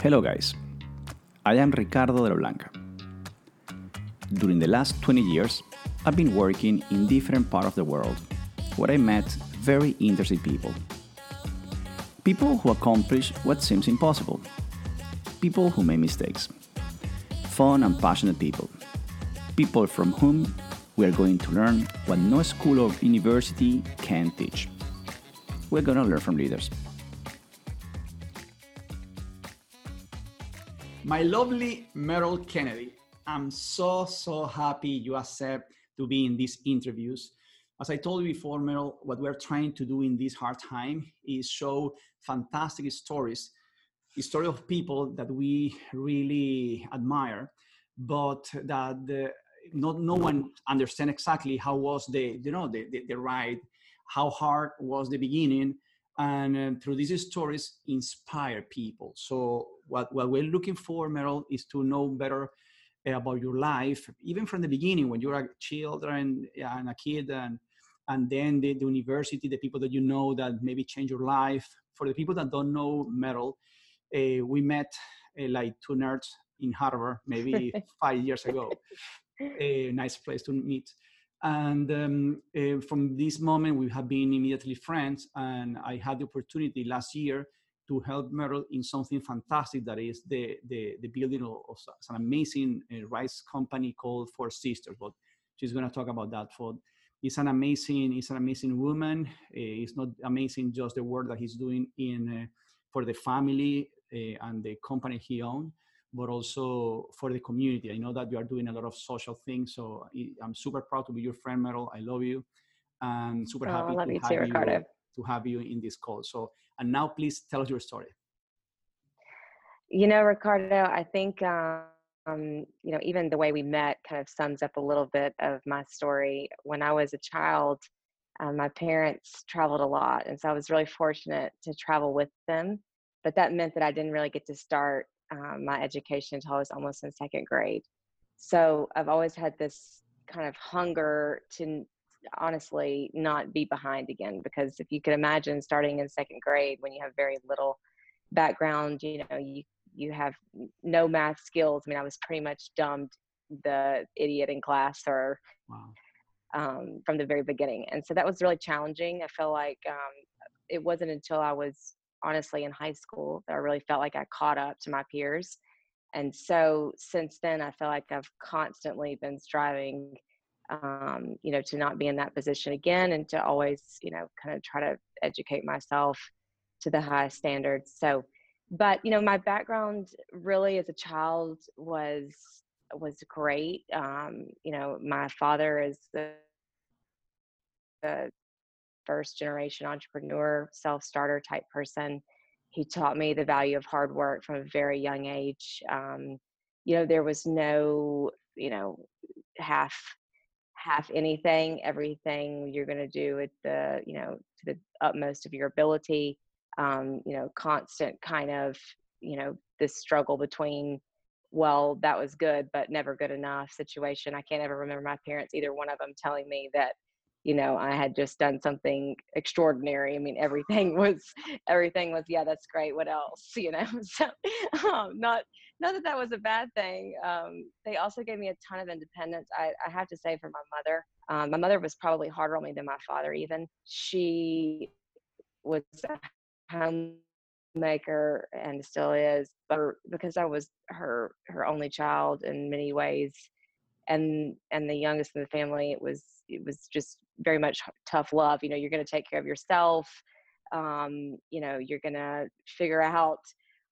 Hello, guys. I am Ricardo de la Blanca. During the last 20 years, I've been working in different parts of the world where I met very interesting people. People who accomplish what seems impossible. People who make mistakes. Fun and passionate people. People from whom we are going to learn what no school or university can teach. We're going to learn from leaders. My lovely Meryl Kennedy, I'm so, so happy you accept to be in these interviews. As I told you before, Meryl, what we're trying to do in this hard time is show fantastic stories, story of people that we really admire, but that the, not no one understand exactly how was the you know the, the, the ride, how hard was the beginning, and uh, through these stories inspire people. So what what we're looking for, Meryl, is to know better about your life, even from the beginning when you're a children and a kid and and then the, the, university, the people that you know that maybe change your life. For the people that don't know Meryl, uh, we met uh, like two nerds in Harvard maybe five years ago. A nice place to meet. And um, uh, from this moment, we have been immediately friends. And I had the opportunity last year to help Meryl in something fantastic that is the, the, the building of, of an amazing uh, rice company called Four Sisters. But she's going to talk about that for it's an amazing it's an amazing woman uh, it's not amazing just the work that he's doing in uh, for the family uh, and the company he owns but also for the community i know that you are doing a lot of social things so i'm super proud to be your friend meryl i love you and super oh, happy to, have too, you, Ricardo. To have you in this call so and now please tell us your story you know ricardo i think um, you know, even the way we met kind of sums up a little bit of my story. When I was a child, um, my parents traveled a lot, and so I was really fortunate to travel with them. But that meant that I didn't really get to start um, my education until I was almost in second grade. So I've always had this kind of hunger to honestly not be behind again because if you could imagine starting in second grade when you have very little background you know you you have no math skills. I mean, I was pretty much dumbed the idiot in class or wow. um, from the very beginning. And so that was really challenging. I felt like um, it wasn't until I was honestly in high school that I really felt like I caught up to my peers. And so since then, I feel like I've constantly been striving, um, you know, to not be in that position again and to always, you know, kind of try to educate myself to the highest standards. So, but you know my background really as a child was was great um, you know my father is the, the first generation entrepreneur self-starter type person he taught me the value of hard work from a very young age um, you know there was no you know half half anything everything you're going to do at the you know to the utmost of your ability um, you know, constant kind of, you know, this struggle between, well, that was good, but never good enough situation. I can't ever remember my parents, either one of them telling me that, you know, I had just done something extraordinary. I mean, everything was, everything was, yeah, that's great. What else? You know, so um, not, not that that was a bad thing. Um, they also gave me a ton of independence. I, I have to say for my mother, um, my mother was probably harder on me than my father even. She was a homemaker and still is but because i was her her only child in many ways and and the youngest in the family it was it was just very much tough love you know you're going to take care of yourself um, you know you're going to figure out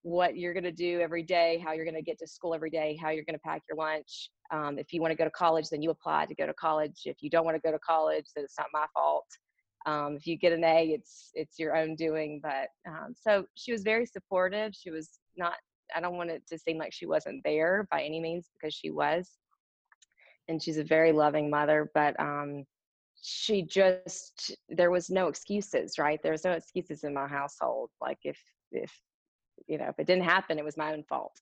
what you're going to do every day how you're going to get to school every day how you're going to pack your lunch um, if you want to go to college then you apply to go to college if you don't want to go to college then it's not my fault um, if you get an A, it's it's your own doing. But um, so she was very supportive. She was not. I don't want it to seem like she wasn't there by any means because she was, and she's a very loving mother. But um, she just there was no excuses, right? There was no excuses in my household. Like if if you know if it didn't happen, it was my own fault.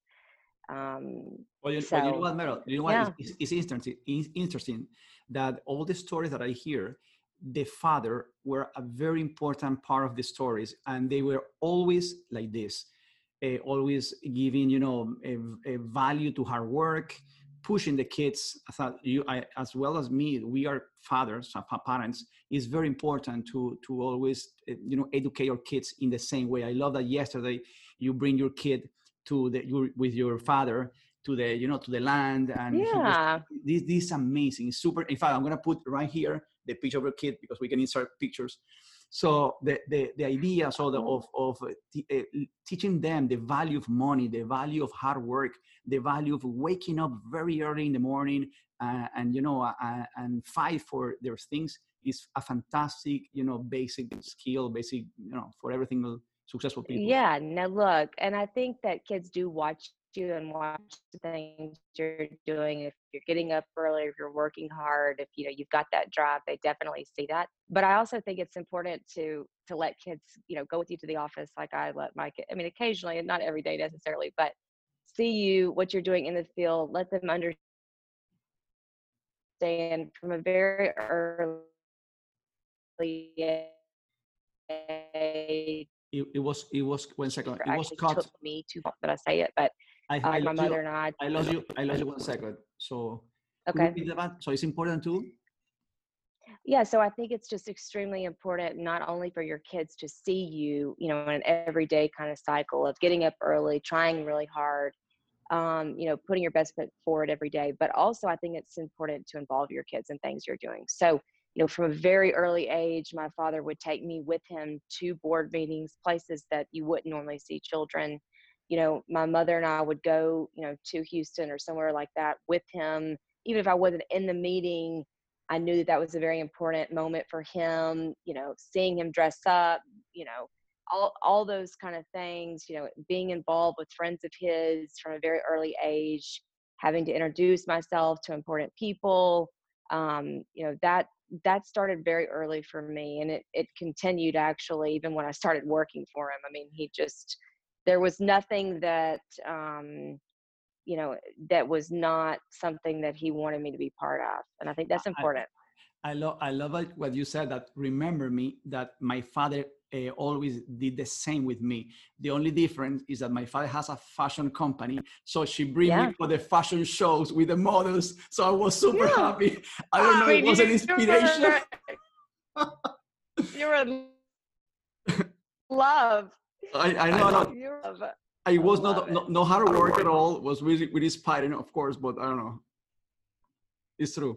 Um, well, you, so, well, you know what, Meryl? You know what? Yeah. It's, it's, interesting. It's interesting that all the stories that I hear the father were a very important part of the stories and they were always like this uh, always giving you know a, a, value to hard work pushing the kids I thought you I, as well as me we are fathers uh, parents is very important to to always uh, you know educate your kids in the same way i love that yesterday you bring your kid to the your, with your father to the you know to the land and yeah. This, this is amazing it's super in fact i'm going to put right here the picture of your kid because we can insert pictures so the the, the idea so the, of of uh, uh, teaching them the value of money the value of hard work the value of waking up very early in the morning uh, and you know uh, and fight for their things is a fantastic you know basic skill basic you know for everything successful people. Yeah now look and i think that kids do watch you and watch the things you're doing if you're getting up early if you're working hard if you know you've got that drive they definitely see that. But i also think it's important to to let kids you know go with you to the office like i let my kid i mean occasionally and not every day necessarily but see you what you're doing in the field let them understand from a very early age it, it was it was one second it was cut took me too that i say it but I, uh, I my mother you, and I. I lost you. I lost you one second. So. Okay. So it's important too. Yeah, so I think it's just extremely important not only for your kids to see you, you know, in an everyday kind of cycle of getting up early, trying really hard, um, you know, putting your best foot forward every day, but also I think it's important to involve your kids in things you're doing. So, you know, from a very early age, my father would take me with him to board meetings, places that you wouldn't normally see children you know, my mother and I would go, you know, to Houston or somewhere like that with him. Even if I wasn't in the meeting, I knew that that was a very important moment for him, you know, seeing him dress up, you know, all, all those kind of things, you know, being involved with friends of his from a very early age, having to introduce myself to important people. Um, you know, that, that started very early for me and it, it continued actually, even when I started working for him. I mean, he just, there was nothing that um, you know that was not something that he wanted me to be part of and i think that's important. I, I love i love what you said that remember me that my father uh, always did the same with me. The only difference is that my father has a fashion company so she bring yeah. me for the fashion shows with the models so i was super yeah. happy. I don't know I mean, it was an inspiration. you're in love I, I know. I, I was not, not know how to work at all. Was really really inspiring, of course, but I don't know. It's true.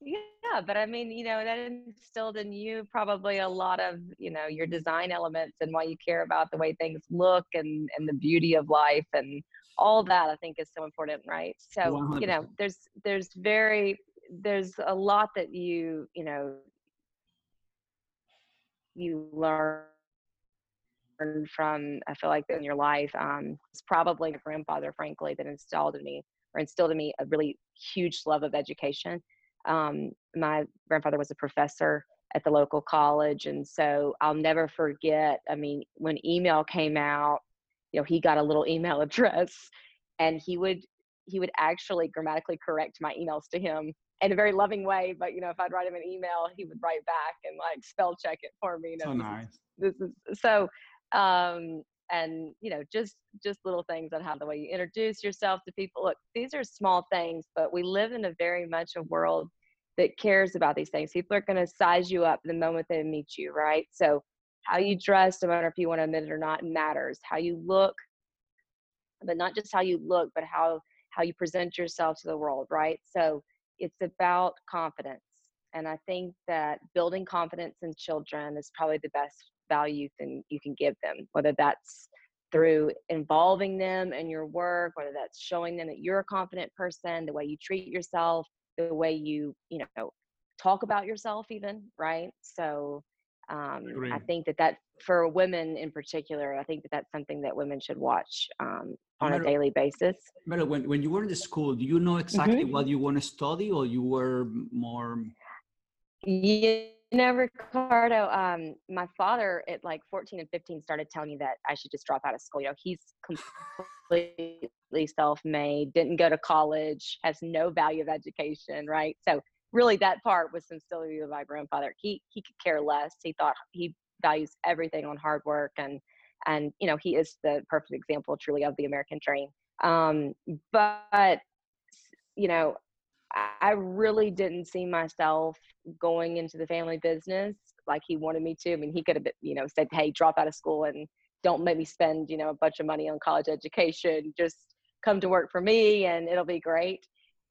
Yeah, but I mean, you know, that instilled in you probably a lot of, you know, your design elements and why you care about the way things look and and the beauty of life and all that. I think is so important, right? So 100%. you know, there's there's very there's a lot that you you know you learn from I feel like in your life. Um, it's probably a grandfather, frankly, that installed in me or instilled in me a really huge love of education. Um, my grandfather was a professor at the local college, and so I'll never forget. I mean, when email came out, you know, he got a little email address, and he would he would actually grammatically correct my emails to him in a very loving way. But you know, if I'd write him an email, he would write back and like spell check it for me. You know, so nice. This is so um, and you know just just little things on how the way you introduce yourself to people. Look these are small things but we live in a very much a world that cares about these things. People are going to size you up the moment they meet you right? So how you dress no matter if you want to admit it or not matters. How you look but not just how you look but how how you present yourself to the world right? So it's about confidence. And i think that building confidence in children is probably the best value can you can give them whether that's through involving them in your work whether that's showing them that you're a confident person the way you treat yourself the way you you know talk about yourself even right so um, I think that that for women in particular, I think that that's something that women should watch um, on a daily basis. Melo, when, when you were in the school, do you know exactly mm-hmm. what you want to study or you were more? Yeah know, Ricardo, um, my father at like 14 and 15 started telling me that I should just drop out of school. You know, he's completely self-made, didn't go to college, has no value of education, right? So really that part was instilled of my grandfather. He he could care less. He thought he values everything on hard work and and you know he is the perfect example truly of the american dream um, but you know i really didn't see myself going into the family business like he wanted me to. I mean he could have you know said hey drop out of school and don't make me spend you know a bunch of money on college education. Just come to work for me and it'll be great.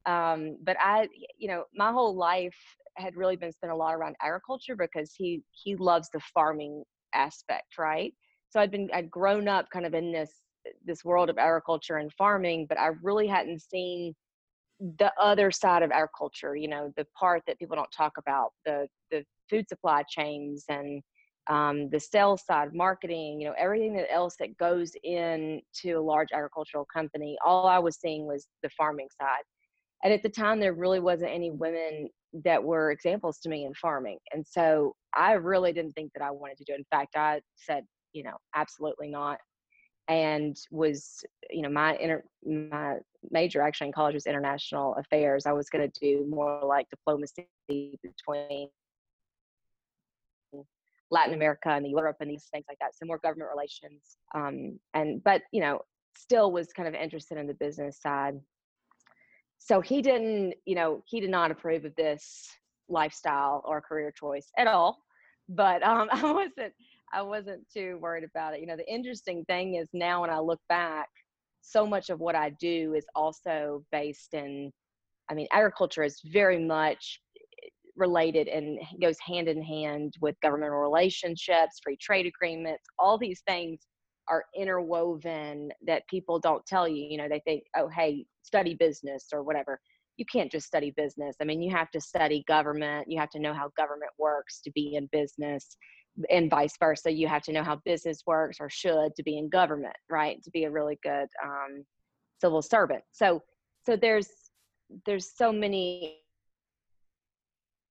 Um, but i you know my whole life had really been spent a lot around agriculture because he he loves the farming aspect right? So I'd been I'd grown up kind of in this this world of agriculture and farming, but I really hadn't seen the other side of agriculture. You know, the part that people don't talk about the the food supply chains and um, the sales side, marketing, you know, everything that else that goes into a large agricultural company. All I was seeing was the farming side. And at the time, there really wasn't any women that were examples to me in farming. And so I really didn't think that I wanted to do it. In fact, I said, you know, absolutely not. And was, you know, my inter- my major actually in college was international affairs. I was going to do more like diplomacy between Latin America and the Europe and these things like that. So more government relations. Um, and but you know, still was kind of interested in the business side. So he didn't, you know, he did not approve of this lifestyle or career choice at all. But um, I wasn't I wasn't too worried about it. You know, the interesting thing is now when I look back, so much of what I do is also based in, I mean, agriculture is very much eh, related and goes hand in hand with governmental relationships, free trade agreements, all these things are interwoven that people don't tell you. You know, they think, oh, hey, study business or whatever. You can't just study business. I mean, you have to study government. You have to know how government works to be in business and vice versa you have to know how business works or should to be in government right to be a really good um, civil servant so so there's there's so many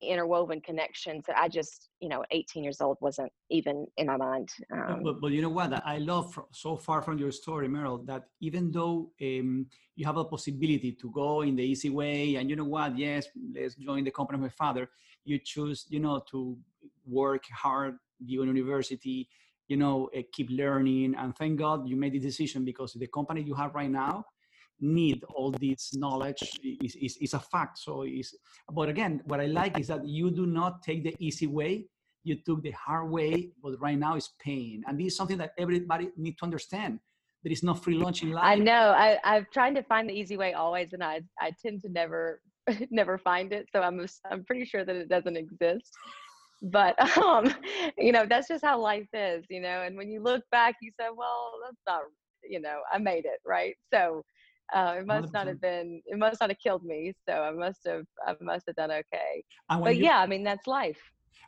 interwoven connections that I just, you know, 18 years old wasn't even in my mind. Um, but, but you know what? I love so far from your story, Meryl, that even though um, you have a possibility to go in the easy way, and you know what? Yes, let's join the company of my father. You choose, you know, to work hard university, you know, uh, keep learning. And thank God you made the decision because the company you have right now need all this knowledge is, is, is a fact. So is, but again, what I like is that you do not take the easy way. You took the hard way, but right now is pain. And this is something that everybody need to understand. There is no free lunch in life. I know. I, I've tried to find the easy way always, and I, I tend to never, never find it. So I'm, I'm pretty sure that it doesn't exist but um you know that's just how life is you know and when you look back you say well that's not you know i made it right? So uh, it must 100%. not have been it must not have killed me so i must have i must have done okay. But you, yeah i mean that's life.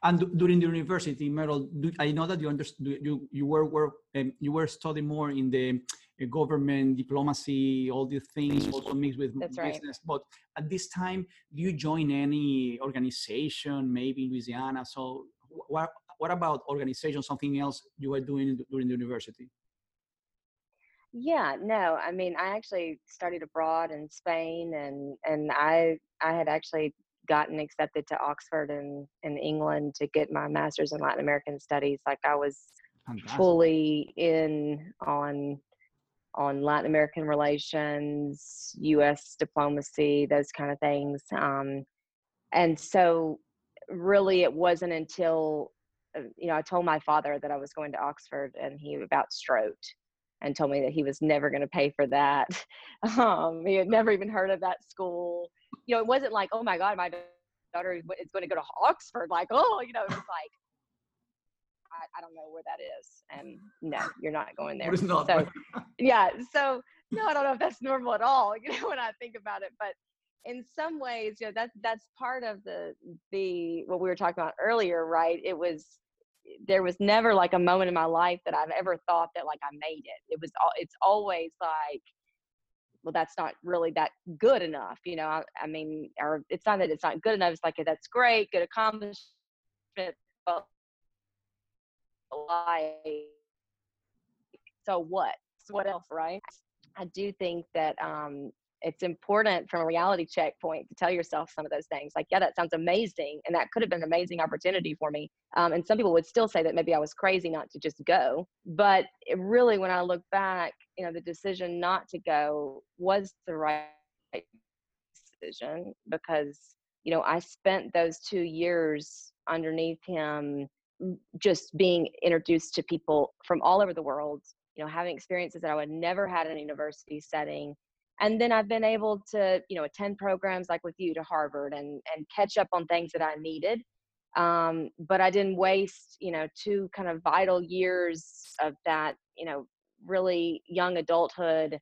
And during the university meryl do, i know that you understood you you were, were um, you were studying more in the Uh, government diplomacy, all these things also mixed with That's business. Right. But at this time, do you join any organization, maybe in Louisiana? So what what about organization? Something else you were doing during the university? Yeah, no, I mean, I actually studied abroad in Spain, and and I I had actually gotten accepted to Oxford in in England to get my master's in Latin American studies. Like I was Fantastic. fully in on on Latin American relations, U.S. diplomacy, those kind of things. Um, and so, really, it wasn't until uh, you know I told my father that I was going to Oxford, and he about stroked and told me that he was never going to pay for that. Um, he had never even heard of that school. You know, it wasn't like, oh my God, my daughter is going to go to Oxford. Like, oh, you know, it was like I, don't know where that is. And no, you're not going there. Not so, yeah. So, no, I don't know if that's normal at all, you know, when I think about it. But in some ways, you know, that, that's part of the, the, what we were talking about earlier, right? It was, there was never like a moment in my life that I've ever thought that like I made it. It was, all it's always like, well, that's not really that good enough, you know. I, I mean, or it's not that it's not good enough. It's like that's great, good accomplishment, but so what? What else right? I do think that um it's important from a reality check point to tell yourself some of those things like yeah that sounds amazing and that could have been an amazing opportunity for me um, and some people would still say that maybe i was crazy not to just go but really when i look back you know the decision not to go was the right decision because you know i spent those two years underneath him just being introduced to people from all over the world you know having experiences that i would never had in a university setting and then i've been able to you know attend programs like with you to harvard and and catch up on things that i needed um, but i didn't waste you know two kind of vital years of that you know really young adulthood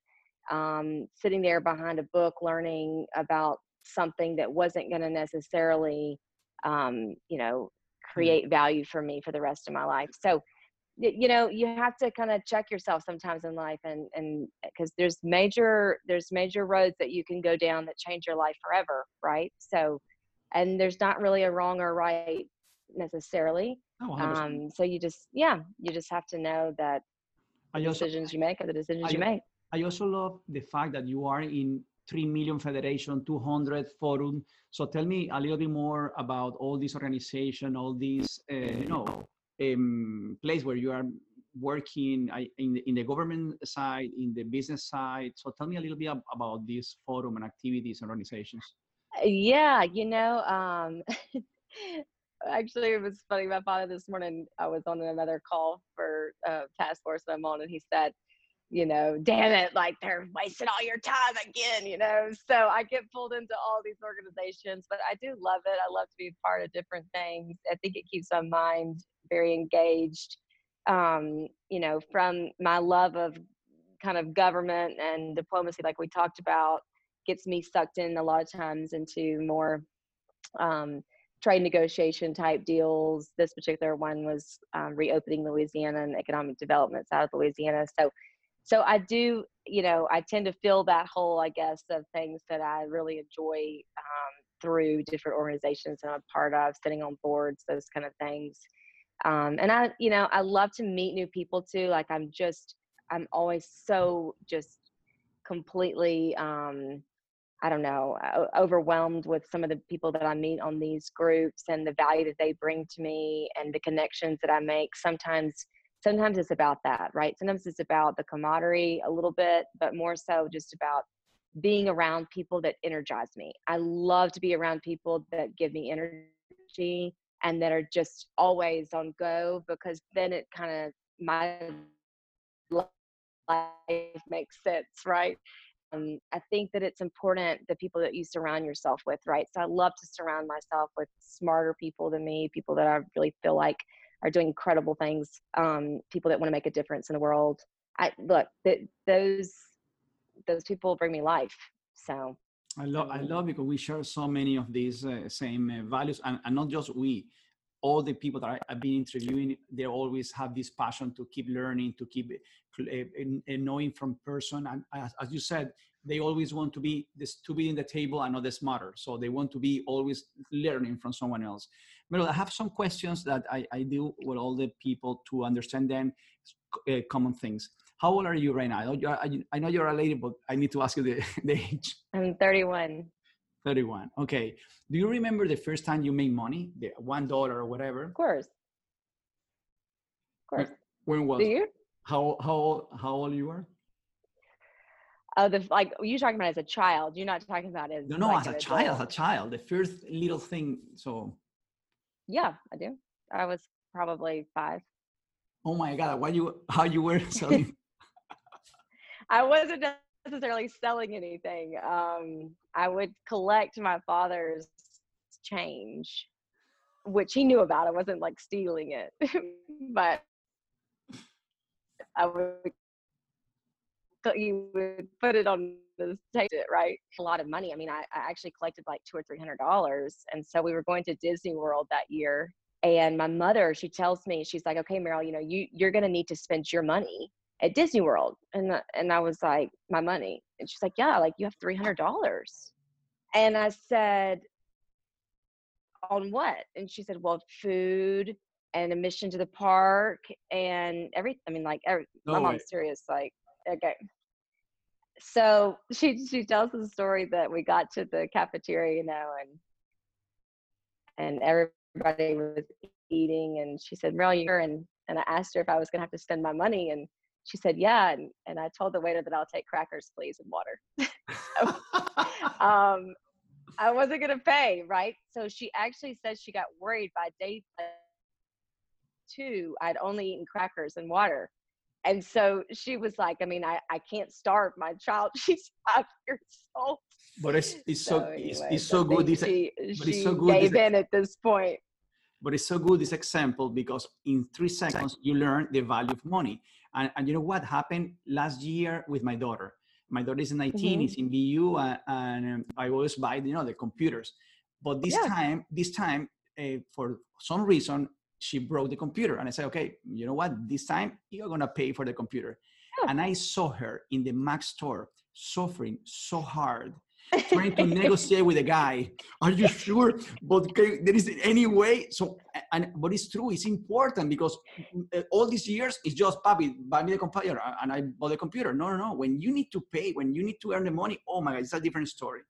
um, sitting there behind a book learning about something that wasn't going to necessarily um, you know. Create value for me for the rest of my life. So you know you have to kind of check yourself sometimes in life and and because there's major there's major roads that you can go down that change your life forever right? So and there's not really a wrong or right necessarily. Oh, um so you just yeah you just have to know that the decisions you make are the decisions I, you make. I also love the fact that you are in 3 million federation 200 forum so tell me a little bit more about all this organization all these uh, you know um, place where you are working in the, in the government side, in the business side. So tell me a little bit about this forum and activities and organizations. Yeah, you know, um, actually, it was funny. My father this morning, I was on another call for uh, task force that I'm on, and he said, you know, damn it, like they're wasting all your time again, you know. So I get pulled into all these organizations, but I do love it. I love to be part of different things. I think it keeps my mind very engaged. Um, you know, from my love of kind of government and diplomacy, like we talked about, gets me sucked in a lot of times into more um, trade negotiation type deals. This particular one was um, reopening Louisiana and economic development out of Louisiana. So, so I do, you know, I tend to fill that hole, I guess, of things that I really enjoy um, through different organizations that I'm part of, sitting on boards, those kind of things. Um, and i you know i love to meet new people too like i'm just i'm always so just completely um i don't know overwhelmed with some of the people that i meet on these groups and the value that they bring to me and the connections that i make. Sometimes sometimes it's about that right sometimes it's about the camaraderie a little bit but more so just about being around people that energize me i love to be around people that give me energy and that are just always on go because then it kind of my life makes sense, right? Um, I think that it's important the people that you surround yourself with, right? So I love to surround myself with smarter people than me, people that I really feel like are doing incredible things, um, people that want to make a difference in the world. I look those those people bring me life. So I love, I love because we share so many of these uh, same uh, values, and, and, not just we. All the people that I, have been interviewing, they always have this passion to keep learning, to keep uh knowing from person. And as, as, you said, they always want to be this to be in the table and not the smarter. So they want to be always learning from someone else. I have some questions that I, I do with all the people to understand them, uh, common things. How old are you right now? I know you're a lady, but I need to ask you the, the age. I'm 31. 31. Okay. Do you remember the first time you made money? The one dollar or whatever? Of course. Of course. When, was? Do you? How how how old you are? Uh, the like you talking about as a child. You're not talking about as no no like as a child, as a child. The first little thing. So. Yeah, I do. I was probably five. Oh my god! Why you how you were selling I wasn't necessarily selling anything. Um, I would collect my father's change, which he knew about. I wasn't like stealing it, but I would you would put it on take it right a lot of money i mean I, I actually collected like two or three hundred dollars and so we were going to disney world that year and my mother she tells me she's like okay meryl you know you you're going to need to spend your money at Disney World. And, uh, and I was like, my money. And she's like, yeah, like you have $300. And I said, on what? And she said, well, food and admission to the park and everything. I mean, like, every, no my mom's serious. Like, okay. So she she tells the story that we got to the cafeteria, you know, and and everybody was eating, and she said, "Meryl, you're," and and I asked her if I was going to have to spend my money, and she said, "Yeah," and and I told the waiter that I'll take crackers, please, and water. so, um, I wasn't going to pay, right? So she actually said she got worried by day two. I'd only eaten crackers and water and so she was like, I mean, I, I can't starve my child. She's five years old. But it's, it's so, so it's, it's so good. This, she, but it's so good. Gave this, in at this point. But it's so good this example because in three seconds you learn the value of money. And, and you know what happened last year with my daughter? My daughter is 19, mm-hmm. is in BU, uh, and um, I always buy you know the computers. But this yeah. time, this time, uh, for some reason, she broke the computer and i said okay you know what? This time you're gonna pay for the computer. Yeah. and i saw her in the mac store suffering so hard trying to negotiate with the guy. Are you sure? But there is any way? So and but it's true it's important because uh, all these years it's just papi buy me the computer and i bought the computer. No no no when you need to pay when you need to earn the money oh my god it's a different story.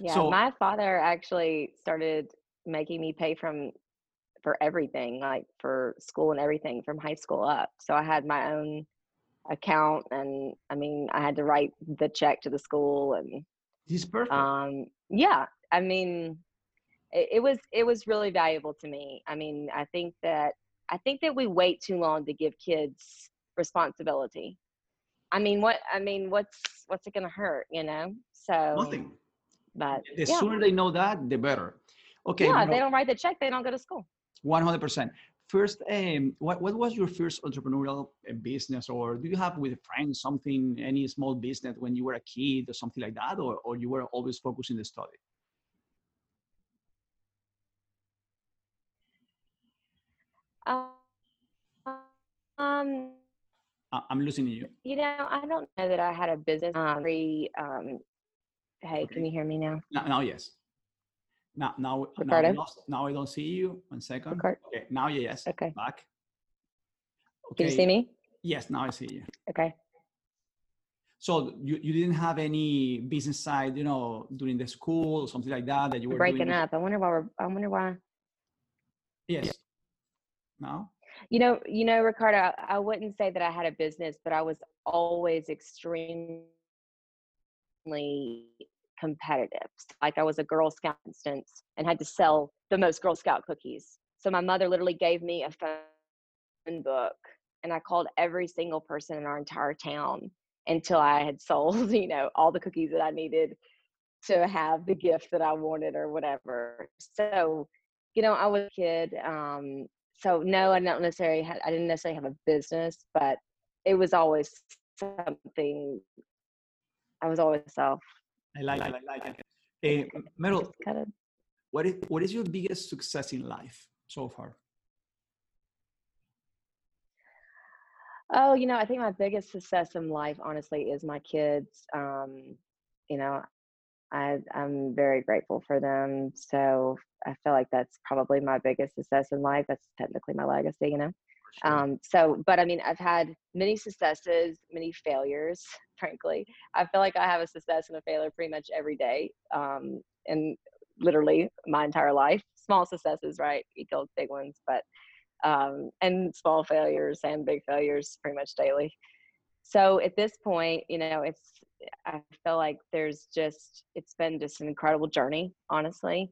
Yeah so, my father actually started making me pay from for everything, like for school and everything from high school up. So I had my own account and I mean I had to write the check to the school and He's perfect. Um yeah, I mean it, it was it was really valuable to me. I mean, I think that I think that we wait too long to give kids responsibility. I mean, what I mean, what's what's it going to hurt, you know? So nothing. But the yeah. sooner they know that, the better. Okay. Yeah, they don't write the check, they don't go to school. 100%. First, um, what, what was your first entrepreneurial uh, business, or do you have with friends something, any small business when you were a kid or something like that, or, or you were always focused in the study? Um, I'm losing you. You know, I don't know that I had a business. Um, um, hey, okay. can you hear me now? Now, now yes. Now, now, Ricardo? now, now I don't see you. One second. Ricardo? Okay, now yes. Okay. Back. Okay. Can you see me? Yes, now I see you. Okay. So you, you didn't have any business side, you know, during the school or something like that that you were breaking up. I wonder why. We're, I wonder why. Yes. Now. You know, you know, Ricardo. I, I wouldn't say that I had a business, but I was always extremely competitive. Like I was a Girl Scout instance and had to sell the most Girl Scout cookies. So my mother literally gave me a phone book and I called every single person in our entire town until I had sold, you know, all the cookies that I needed to have the gift that I wanted or whatever. So, you know, I was a kid. Um, so no, I don't necessarily had, I didn't necessarily have a business, but it was always something I was always self I like it. I like it. Uh, Meryl, what is, what is your biggest success in life so far? Oh, you know, I think my biggest success in life, honestly, is my kids. Um, you know, I, I'm very grateful for them. So I feel like that's probably my biggest success in life. That's technically my legacy, you know. Sure. Um, so, but I mean, I've had many successes, many failures, frankly. I feel like I have a success and a failure pretty much every day. Um, and literally my entire life. Small successes, right? Equal big ones, but um, and small failures and big failures pretty much daily. So at this point, you know, it's I feel like there's just it's been just an incredible journey, honestly.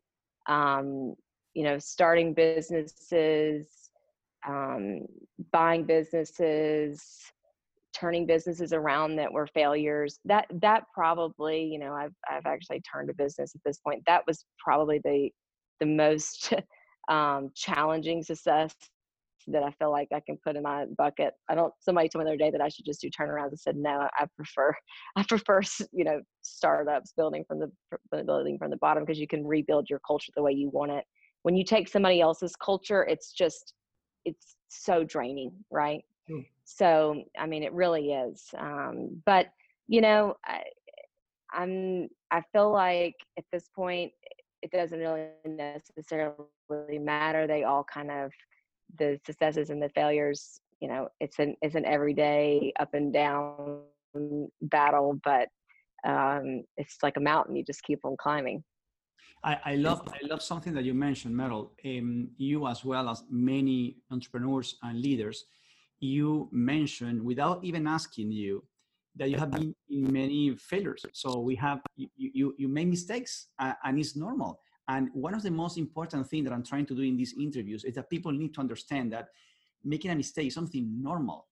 Um, you know, starting businesses, um, buying businesses, turning businesses around that were failures. That that probably, you know, I've I've actually turned a business at this point. That was probably the the most um, challenging success that I feel like I can put in my bucket. I don't. Somebody told me the other day that I should just do turnarounds. I said no. I prefer. I prefer you know startups building from the building from the bottom because you can rebuild your culture the way you want it. When you take somebody else's culture, it's just it's so draining, right? Mm. So, I mean, it really is. Um, but you know, I, I'm I feel like at this point, it doesn't really necessarily matter. They all kind of the successes and the failures. You know, it's an it's an everyday up and down battle, but um, it's like a mountain. You just keep on climbing. I, I love I love something that you mentioned, Meryl. Um, you as well as many entrepreneurs and leaders, you mentioned without even asking you that you have been in many failures. So we have you you, you make mistakes uh, and it's normal. And one of the most important things that I'm trying to do in these interviews is that people need to understand that making a mistake is something normal.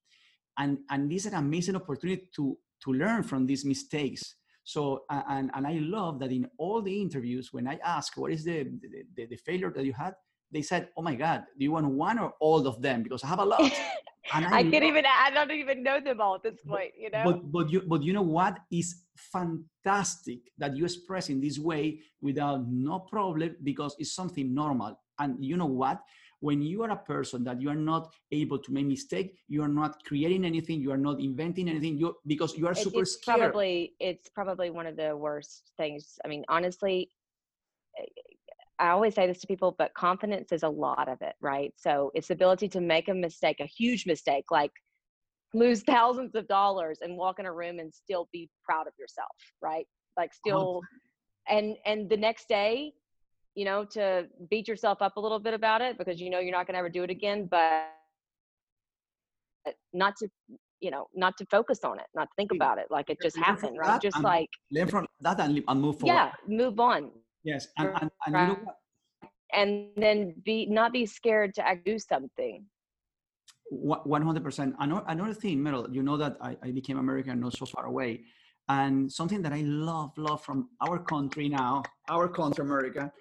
And, and this is an amazing opportunity to, to learn from these mistakes. So, and, and I love that in all the interviews, when I ask, what is the, the, the failure that you had? They said, oh my God, do you want one or all of them? Because I have a lot. And I, I can't even. I don't even know them all at this point. You know. But but you but you know what is fantastic that you express in this way without no problem because it's something normal. And you know what? When you are a person that you are not able to make mistake, you are not creating anything, you are not inventing anything. You because you are super it's scared. Probably it's probably one of the worst things. I mean, honestly, I always say this to people, but confidence is a lot of it, right? So it's the ability to make a mistake, a huge mistake, like lose thousands of dollars and walk in a room and still be proud of yourself, right? Like still, and and the next day, you know, to beat yourself up a little bit about it because you know you're not going to ever do it again, but not to you know not to focus on it not think about it like it just happened right just like learn from that and, and move forward yeah move on Yes, and, and, and you know? And then be not be scared to do something. One hundred percent. Another thing, Meryl, you know that I, I became American not so far away, and something that I love, love from our country now, our country, America,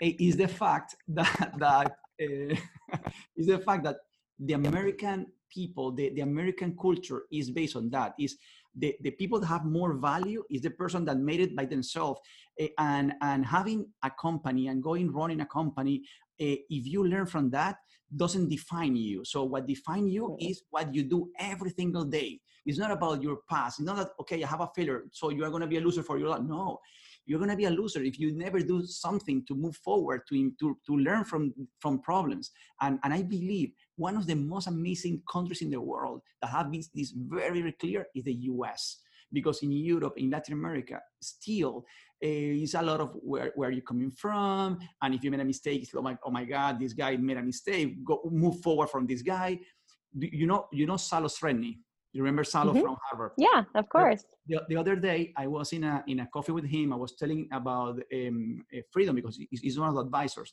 is the fact that that uh, is the fact that the American people, the, the American culture is based on that. Is the, the people that have more value is the person that made it by themselves. Uh, and and having a company and going running a company uh, if you learn from that doesn't define you. So what define you is what you do every single day. It's not about your past. It's not that okay i have a failure so you are going to be a loser for your life. No you're going to be a loser if you never do something to move forward to, to, to learn from, from problems and, and i believe one of the most amazing countries in the world that have been this very, very clear is the US. Because in Europe, in Latin America, still uh, is a lot of where, where you're coming from. And if you made a mistake, it's like, oh my God, this guy made a mistake. Go move forward from this guy. You know, you know Salo Sredny. You remember Salo mm-hmm. from Harvard? Yeah, of course. The, the, other day, I was in a in a coffee with him. I was telling about um, eh, freedom because he's, one of the advisors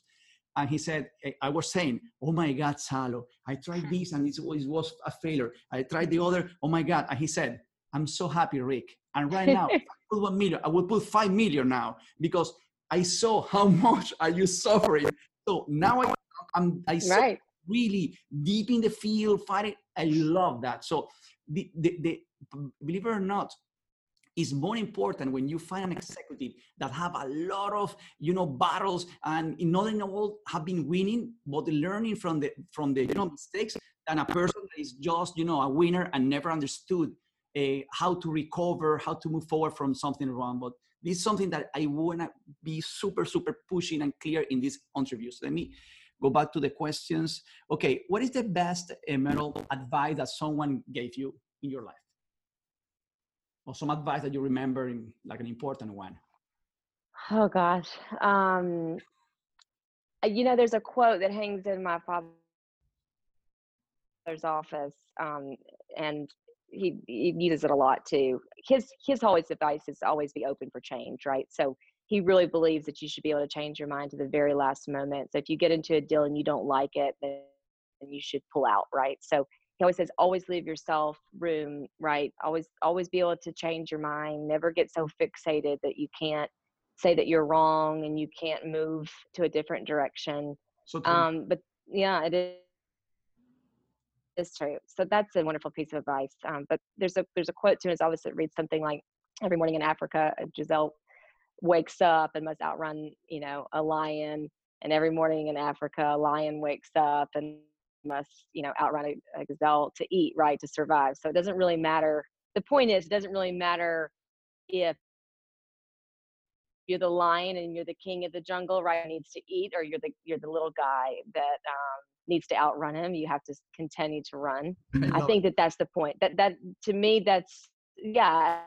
and he said, eh, I was saying, oh my God, Salo, I tried this and it was a failure. I tried the other, oh my God. And he said, I'm so happy, Rick. And right now, I put one million, I will put five million now because I saw how much are you suffering. So now I, I'm, I right. really deep in the field fighting. I love that. So the, the, the, believe it or not, is more important when you find an executive that have a lot of you know battles and in not in all have been winning but learning from the from the you know mistakes than a person that is just you know a winner and never understood uh, how to recover how to move forward from something wrong. But this is something that i want to be super super pushing and clear in these interviews. Let me go back to the questions. Okay what is the best uh, advice that someone gave you in your life? Or some advice that you remember in like an important one. Oh gosh um you know there's a quote that hangs in my father's office um and he, he uses it a lot too. His his always advice is always be open for change right? So he really believes that you should be able to change your mind to the very last moment. So if you get into a deal and you don't like it then you should pull out right? So he always says always leave yourself room right? Always always be able to change your mind. Never get so fixated that you can't say that you're wrong and you can't move to a different direction. So um but yeah it is is true. So that's a wonderful piece of advice. Um, but there's a there's a quote to his office that reads something like, "Every morning in Africa, gazelle wakes up and must outrun, you know, a lion, and every morning in Africa, a lion wakes up and must you know outrun a, a gazelle to eat right to survive. So it doesn't really matter the point is it doesn't really matter if you're the lion and you're the king of the jungle right needs to eat or you're the you're the little guy that um, needs to outrun him you have to continue to run. I think that that's the point that that to me that's yeah.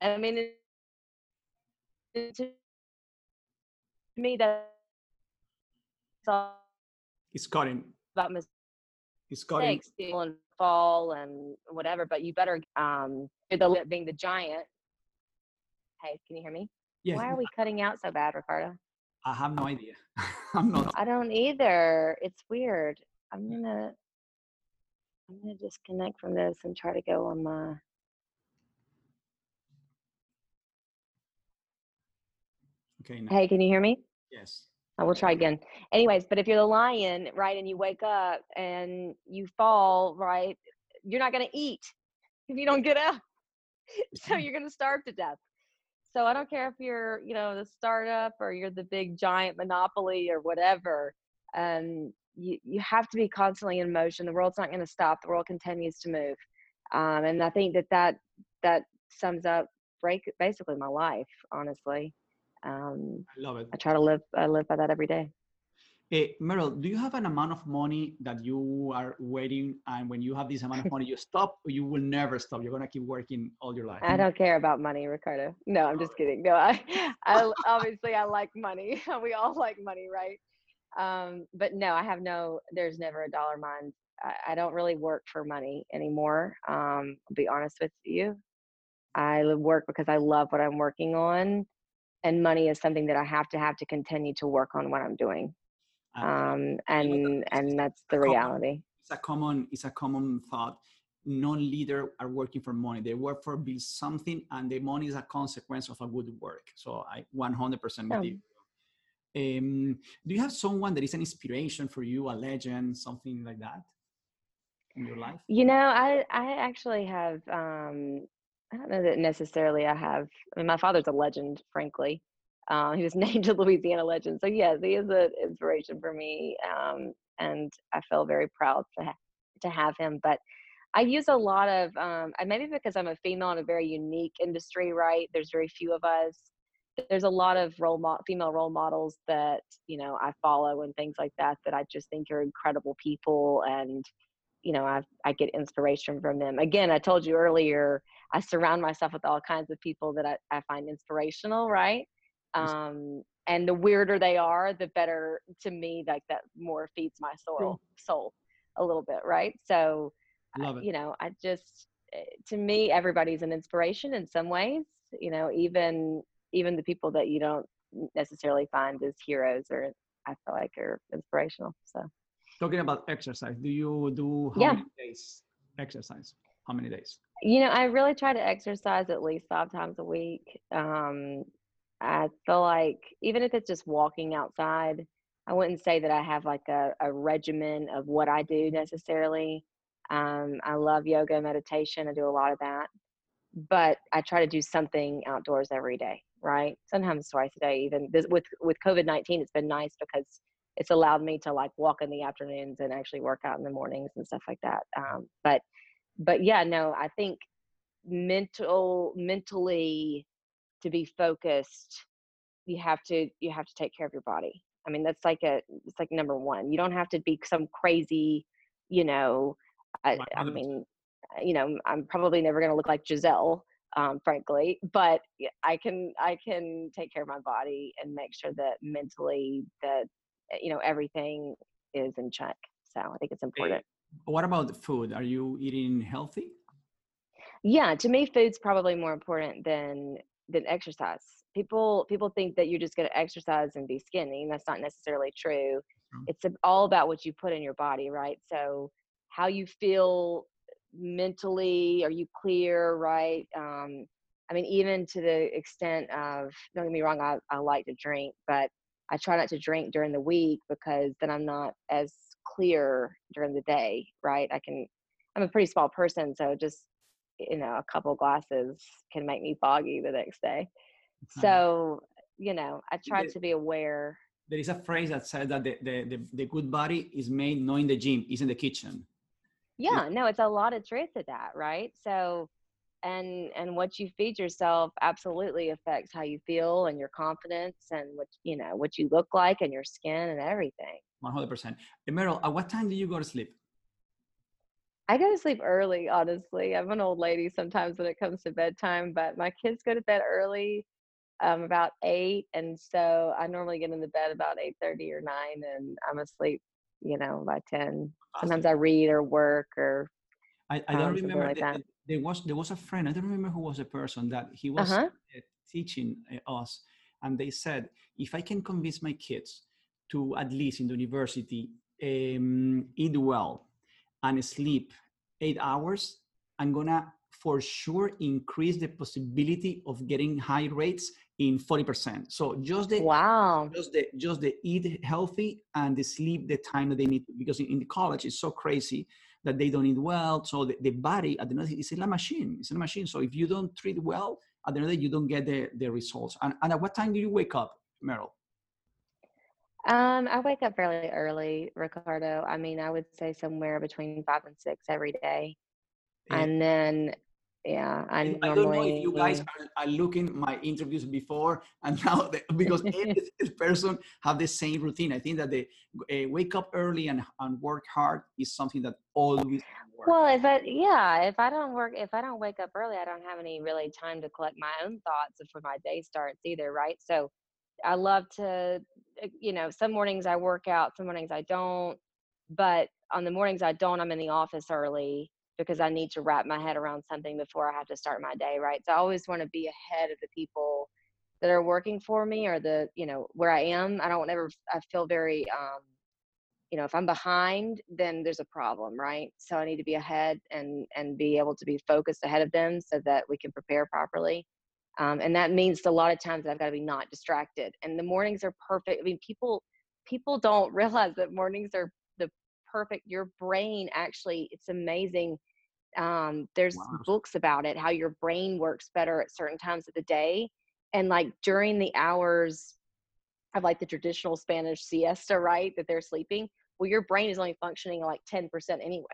I mean, to me, that's all It's cutting. about. It's cutting. And fall and whatever, but you better um the being the giant. Hey, can you hear me? Yes. Why are we cutting out so bad, Ricardo? I have no idea. I'm not. I don't either. It's weird. I'm gonna I'm gonna disconnect from this and try to go on my Okay. No. Hey, can you hear me? Yes. I will try again. Anyways, but if you're the lion, right, and you wake up and you fall, right, you're not gonna eat if you don't get up. So you're gonna starve to death. So I don't care if you're, you know, the startup or you're the big giant monopoly or whatever. Um, you you have to be constantly in motion. The world's not going to stop. The world continues to move, um, and I think that that that sums up break basically my life. Honestly, um, I love it. I try to live I live by that every day. Hey, Meryl, do you have an amount of money that you are waiting, and when you have this amount of money, you stop, or you will never stop? You're gonna keep working all your life. I don't care about money, Ricardo. No, I'm just kidding. No, I, I obviously I like money. we all like money, right? Um, but no, I have no. There's never a dollar mind. I, I don't really work for money anymore. Um, I'll be honest with you. I work because I love what I'm working on, and money is something that I have to have to continue to work on what I'm doing. Uh, Um, and and that's the common- reality. it's a common it's a common thought. Non-leader are working for money. They work for build something and the money is a consequence of a good work. So i 100% with you. Um, do you have someone that is an inspiration for you a legend something like that in your life? You know, I I actually have um I don't know that necessarily I have I mean my father's a legend, frankly. Uh, he was named a Louisiana legend. So yes, he is an inspiration for me. Um and I feel very proud to ha- to have him. But I use a lot of um maybe because I'm a female in a very unique industry, right? There's very few of us. There's a lot of role mo- female role models that, you know, I follow and things like that that I just think are incredible people and you know i i get inspiration from them again i told you earlier i surround myself with all kinds of people that i, I find inspirational right? Um and the weirder they are the better to me like that more feeds my soul soul a little bit right? So you know i just eh, to me everybody's an inspiration in some ways you know even even the people that you don't necessarily find as heroes or i feel like are inspirational so. Talking about exercise do you do how Yeah. many days exercise? How many days You know, I really try to exercise at least five times a week. Um, I feel like even if it's just walking outside, I wouldn't say that I have like a, a regimen of what I do necessarily. Um, I love yoga, meditation. I do a lot of that, but I try to do something outdoors every day, right? Sometimes twice a day. Even this, with with COVID nineteen, it's been nice because it's allowed me to like walk in the afternoons and actually work out in the mornings and stuff like that. Um, but but yeah, no, I think mental mentally to be focused, you have to you have to take care of your body. I mean, that's like a it's like number one. You don't have to be some crazy, you know. I, I mean, you know, I'm probably never going to look like Gisele, um, frankly, but I can I can take care of my body and make sure that mentally that you know everything is in check. So I think it's important. What about the food? Are you eating healthy? Yeah to me food's probably more important than than exercise. People people think that you're just going to exercise and be skinny and that's not necessarily true. True. it's all about what you put in your body right? So how you feel mentally are you clear right? Um i mean even to the extent of don't get me wrong i, I like to drink but i try not to drink during the week because then i'm not as clear during the day right? I can i'm a pretty small person so just you know a couple glasses can make me foggy the next day. Uh, so you know i try to be aware. there is a phrase that says that the, the, the, the good body is made not in the gym is in the kitchen. Yeah no it's a lot of truth to that right? So and and what you feed yourself absolutely affects how you feel and your confidence and what you know what you look like and your skin and everything 100% And Meryl, at what time do you go to sleep I go to sleep early, honestly. I'm an old lady sometimes when it comes to bedtime, but my kids go to bed early, um, about eight, and so I normally get into bed about eight thirty or nine, and I'm asleep, you know, by ten. Sometimes I read or work or. I, I don't um, remember. Like the, there was there was a friend. I don't remember who was the person that he was uh-huh. Uh, teaching uh, us, and they said, if I can convince my kids to at least in the university um, eat well and sleep eight hours, I'm gonna for sure increase the possibility of getting high rates in 40%. So just the wow, just the just the eat healthy and the sleep the time that they need because in, in the college it's so crazy that they don't eat well. So the, the body at the end it's a machine. It's a machine. So if you don't treat well, at the end of the day, you don't get the, the results. And, and at what time do you wake up, Meryl? Um, I wake up fairly early, Ricardo. I mean, I would say somewhere between five and six every day. Yeah. And then, yeah, I, normally, I don't know if you guys are, are looking my interviews before and now the, because every person have the same routine. I think that they uh, wake up early and, and work hard is something that always works. Well, if I yeah, if I don't work, if I don't wake up early, I don't have any really time to collect my own thoughts before my day starts either, right? So I love to, you know, some mornings I work out, some mornings I don't. But on the mornings I don't, I'm in the office early because I need to wrap my head around something before I have to start my day, right? So I always want to be ahead of the people that are working for me or the, you know, where I am. I don't ever, I feel very, um, you know, if I'm behind, then there's a problem, right? So I need to be ahead and and be able to be focused ahead of them so that we can prepare properly. Um, and that means a lot of times I've got to be not distracted. And the mornings are perfect. I mean, people people don't realize that mornings are the perfect. Your brain actually, it's amazing. Um, there's wow. books about it, how your brain works better at certain times of the day, and like during the hours of like the traditional Spanish siesta, right? That they're sleeping. Well, your brain is only functioning like 10% anyways.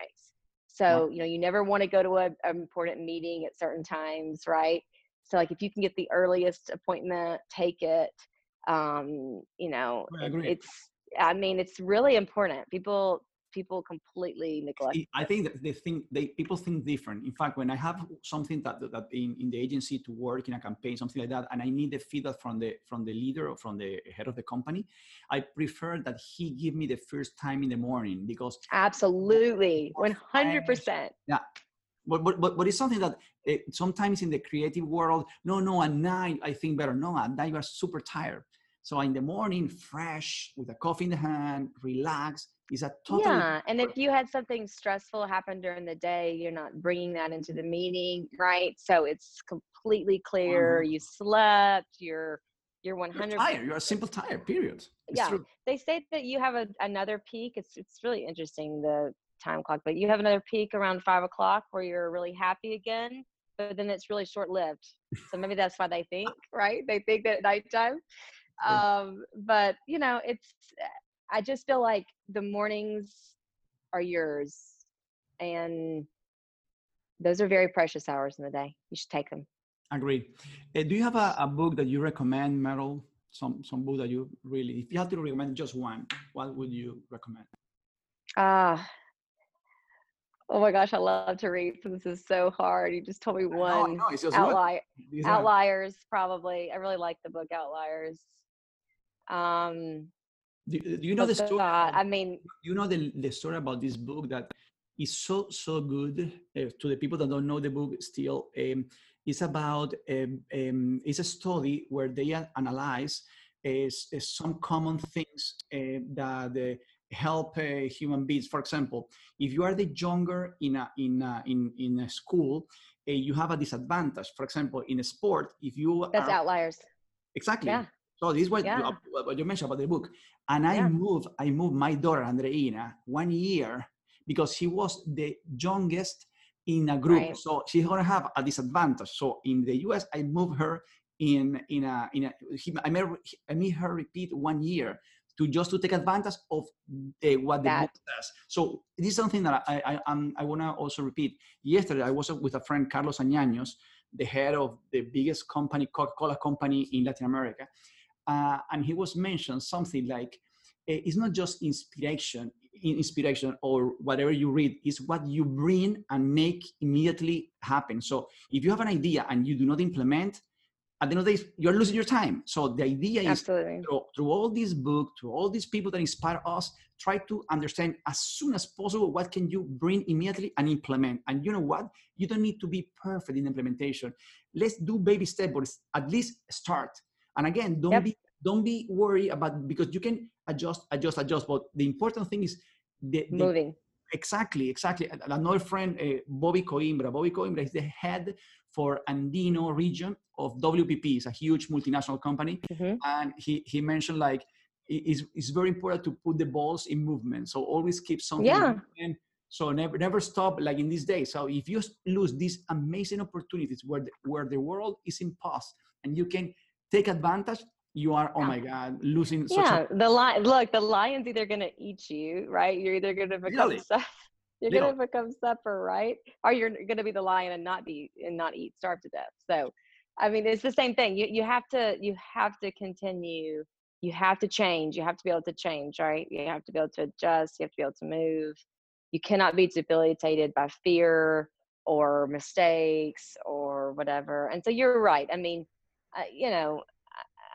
So, wow. you know, you never want to go to an important meeting at certain times, right? So like if you can get the earliest appointment, take it. Um, you know, I it's I mean it's really important. People people completely neglect. I think that they think they people think different. In fact, when I have something that that in, in the agency to work in a campaign, something like that, and I need the feedback from the from the leader or from the head of the company, I prefer that he give me the first time in the morning because absolutely, one hundred percent. Yeah, but, but, but, but it's something that uh, sometimes in the creative world, no, no, at night I think better. No, at night you are super tired. So in the morning, fresh with a coffee in the hand, relax is a totally yeah. And if you had something stressful happen during the day, you're not bringing that into the meeting, right? So it's completely clear. Mm-hmm. You slept. You're you're 100 you're tired. You're a simple tired. Period. It's yeah. True. They say that you have a, another peak. It's it's really interesting. The time clock, but you have another peak around five o'clock where you're really happy again, but then it's really short lived. So maybe that's why they think, right? They think that at nighttime. Um, but you know, it's, I just feel like the mornings are yours and those are very precious hours in the day. You should take them. Agree. Uh, do you have a, a book that you recommend, Meryl? Some some book that you really, if you had to recommend just one, what would you recommend? Ah, uh, Oh my gosh, I love to read. So this is so hard. You just told me one. No, no, Outlier, Outliers, probably. I really like the book Outliers. Um, do, do you know the story? About, I mean, you know the, the story about this book that is so so good uh, to the people that don't know the book still. Um, it's about um, um, it's a study where they analyze uh, some common things uh, that help uh, human beings. For example, if you are the younger in a, in a, in in a school, uh, you have a disadvantage. For example, in a sport, if you that's are, outliers. Exactly. Yeah. So this is what, yeah. you, what you mentioned about the book. And I yeah. moved I moved my daughter Andreina one year because she was the youngest in a group. Right. So she's gonna have a disadvantage. So in the US, I moved her in in a in a I made I made her repeat one year to just to take advantage of the, what the that. book does. So this is something that I I, I'm, I want to also repeat. Yesterday I was with a friend Carlos Añaños, the head of the biggest company Coca-Cola company in Latin America, uh, and he was mentioned something like eh, it's not just inspiration. inspiration or whatever you read is what you bring and make immediately happen. So if you have an idea and you do not implement, at the end of the day, you're losing your time. So the idea is through, through, all these books, through all these people that inspire us, try to understand as soon as possible what can you bring immediately and implement. And you know what? You don't need to be perfect in implementation. Let's do baby steps, but at least start. And again, don't yep. be don't be worried about because you can adjust, adjust, adjust. But the important thing is the, the moving. Exactly, exactly. Another friend, uh, Bobby Coimbra. Bobby Coimbra is the head for Andino region of WPP. It's a huge multinational company, mm-hmm. and he he mentioned like it's, it's very important to put the balls in movement. So always keep something. Yeah. So never never stop like in these days. So if you lose these amazing opportunities where the, where the world is in pause and you can take advantage, you are oh my god losing. Yeah, a- the lion. Look, the lion's either gonna eat you, right? You're either gonna become really? You're gonna become supper, right? Or you're gonna be the lion and not be and not eat, starve to death. So, I mean, it's the same thing. You you have to you have to continue you have to change. You have to be able to change, right? You have to be able to adjust. You have to be able to move. You cannot be debilitated by fear or mistakes or whatever. And so you're right. I mean, uh, you know,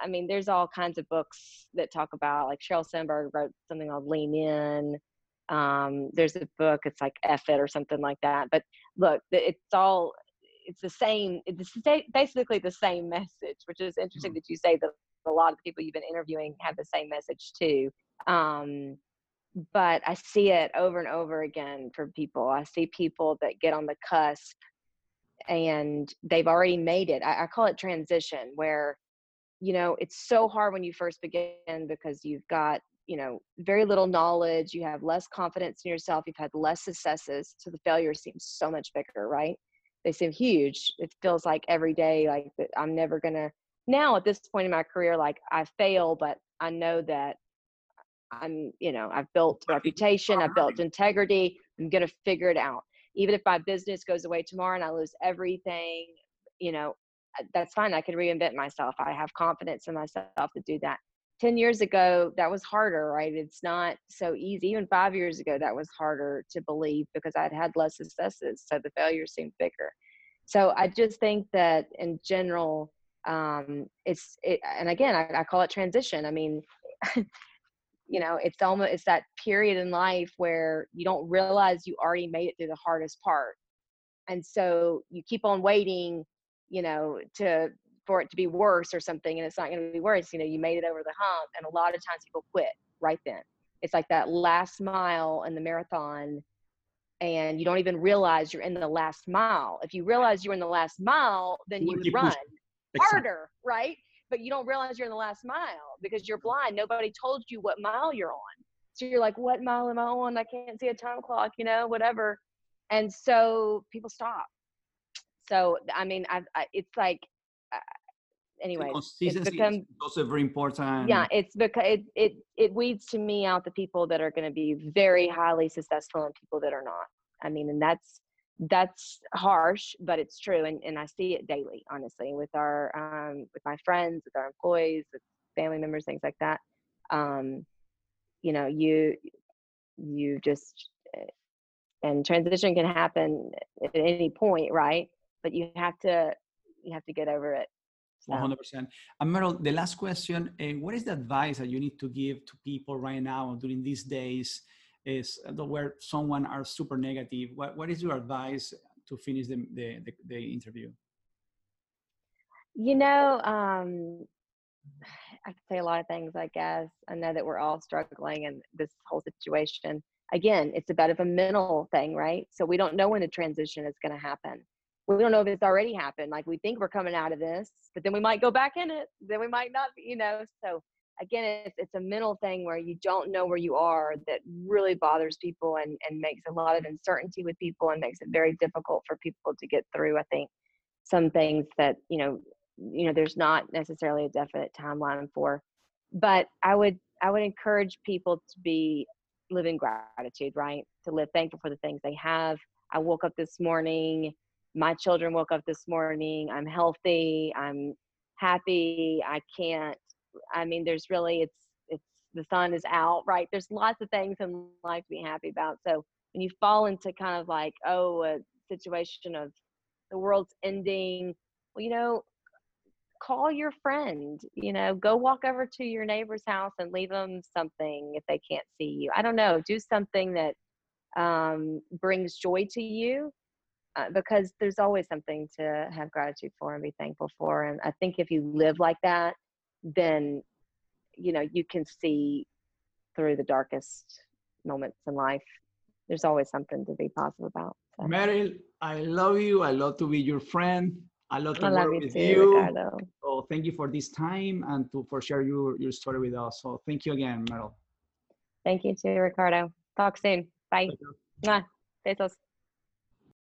I mean, there's all kinds of books that talk about, like Sheryl Sandberg wrote something called Lean In. Um, there's a book, it's like F It or something like that. But look, it's all, it's the same, it's basically the same message, which is interesting mm-hmm. that you say that a lot of the people you've been interviewing have the same message too. Um, but I see it over and over again for people. I see people that get on the cusp and they've already made it. I, I call it transition, where you know it's so hard when you first begin because you've got you know very little knowledge you have less confidence in yourself you've had less successes so the failure seems so much bigger right they seem huge it feels like every day like i'm never gonna now at this point in my career, like I fail, but I know that I'm, you know, I've built reputation, I've built integrity. I'm to figure it out. Even if my business goes away tomorrow and I lose everything, you know, that's fine. I can reinvent myself. I have confidence in myself to do that. 10 years ago, that was harder, right? It's not so easy. Even five years ago, that was harder to believe because I'd had less successes. So the failures seemed bigger. So I just think that in general, um, it's it, and again I, I call it transition i mean you know it's almost it's that period in life where you don't realize you already made it through the hardest part and so you keep on waiting you know to for it to be worse or something and it's not going to be worse you know you made it over the hump and a lot of times people quit right then it's like that last mile in the marathon and you don't even realize you're in the last mile if you realize you're in the last mile then you would run harder, right? But you don't realize you're in the last mile because you're blind. Nobody told you what mile you're on. So you're like, what mile am I on? I can't see a time clock, you know, whatever. And so people stop. So, I mean, I've, I, it's like, anyway, it's become, also very important. Yeah, it's because it, it, it weeds to me out the people that are going to be very highly successful and people that are not. I mean, and that's, that's harsh but it's true and, and i see it daily honestly with our um, with my friends with our employees with family members things like that um, you know you you just eh, and transition can happen at any point right but you have to you have to get over it. 100% and meryl the last question uh, what is the advice that you need to give to people right now during these days is where someone are super negative? What, what is your advice to finish the, the, the, the interview? You know um, i could say a lot of things i guess. I know that we're all struggling in this whole situation. Again it's a bit of a mental thing right? So we don't know when the transition is going to happen we don't know if it's already happened like we think we're coming out of this but then we might go back in it then we might not you know so again it's, it's a mental thing where you don't know where you are that really bothers people and, and makes a lot of uncertainty with people and makes it very difficult for people to get through i think some things that you know you know there's not necessarily a definite timeline for. But i would i would encourage people to be living gratitude right? To live thankful for the things they have. I woke up this morning my children woke up this morning i'm healthy i'm happy i can't I mean, there's really it's it's the sun is out, right? There's lots of things in life to be happy about. So when you fall into kind of like, oh, a situation of the world's ending, well, you know, call your friend, you know, go walk over to your neighbor's house and leave them something if they can't see you. I don't know, do something that um, brings joy to you uh, because there's always something to have gratitude for and be thankful for. And I think if you live like that, then, you know, you can see through the darkest moments in life. There's always something to be positive about. So. Meryl, I love you. I love to be your friend. I love to I work love you with too, you. Ricardo. So thank you for this time and to, for sharing your, your story with us. So thank you again, Meryl. Thank you too, Ricardo. Talk soon. Bye. Besos.